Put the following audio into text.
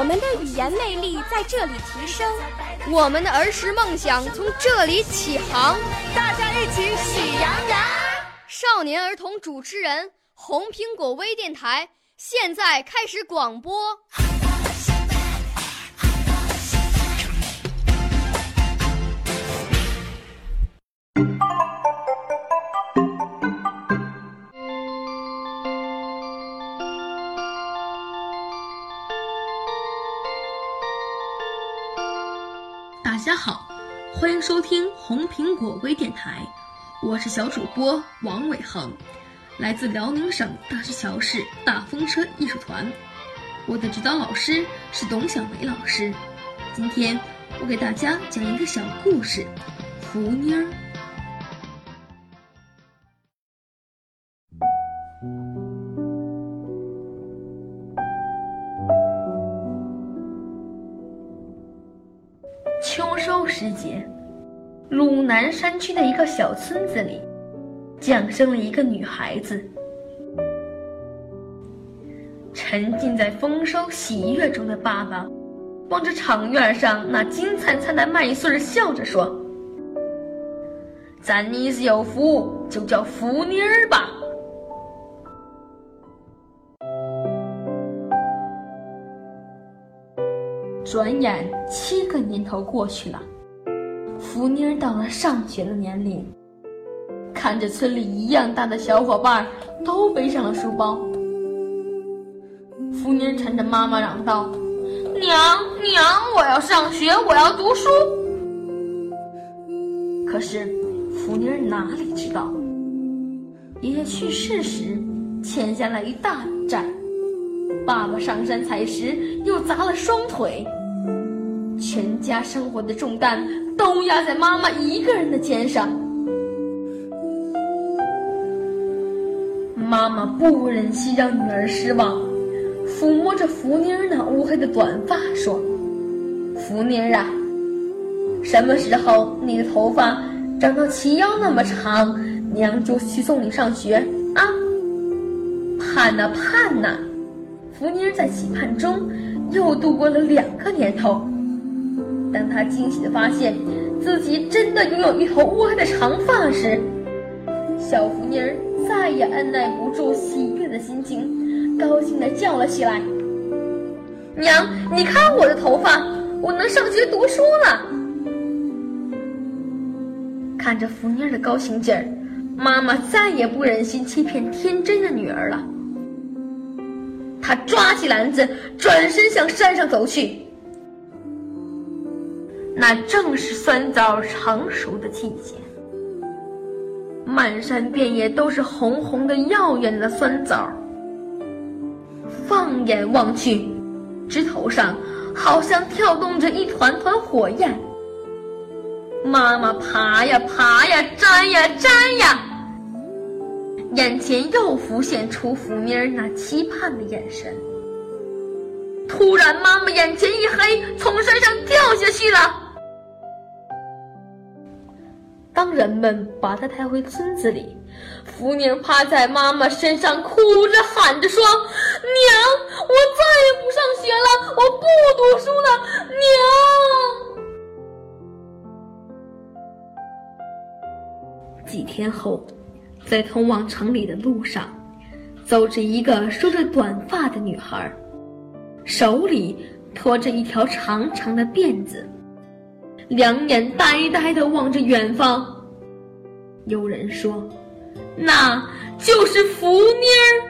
我们的语言魅力在这里提升，我们的儿时梦想从这里起航。大家一起喜羊羊。少年儿童主持人，红苹果微电台现在开始广播。大家好，欢迎收听红苹果微电台，我是小主播王伟恒，来自辽宁省大石桥市大风车艺术团，我的指导老师是董小梅老师。今天我给大家讲一个小故事，福妮儿。收时节，鲁南山区的一个小村子里，降生了一个女孩子。沉浸在丰收喜悦中的爸爸，望着场院上那金灿灿的麦穗，笑着说：“咱妮子有福，就叫福妮儿吧。”转眼七个年头过去了，福妮儿到了上学的年龄，看着村里一样大的小伙伴都背上了书包，福妮儿缠着妈妈嚷道：“娘娘，我要上学，我要读书。”可是福妮儿哪里知道，爷爷去世时欠下了一大笔债，爸爸上山采石又砸了双腿。全家生活的重担都压在妈妈一个人的肩上，妈妈不忍心让女儿失望，抚摸着福妮儿那乌黑的短发说：“福妮儿啊，什么时候你的头发长到齐腰那么长，娘就去送你上学啊？盼呐盼呐！”福妮儿在期盼中又度过了两个年头。当他惊喜地发现自己真的拥有一头乌黑的长发时，小福妮儿再也按耐不住喜悦的心情，高兴地叫了起来：“娘，你看我的头发，我能上学读书了！”看着福妮儿的高兴劲儿，妈妈再也不忍心欺骗天真的女儿了。他抓起篮子，转身向山上走去。那正是酸枣成熟的季节，漫山遍野都是红红的、耀眼的酸枣。放眼望去，枝头上好像跳动着一团团火焰。妈妈爬呀爬呀，摘呀摘呀，眼前又浮现出福妮儿那期盼的眼神。突然，妈妈眼前一黑，从山上掉下去了。当人们把她抬回村子里，福妮儿趴在妈妈身上，哭着喊着说：“娘，我再也不上学了，我不读书了，娘。”几天后，在通往城里的路上，走着一个梳着短发的女孩，手里拖着一条长长的辫子。两眼呆呆地望着远方。有人说，那就是福妮儿。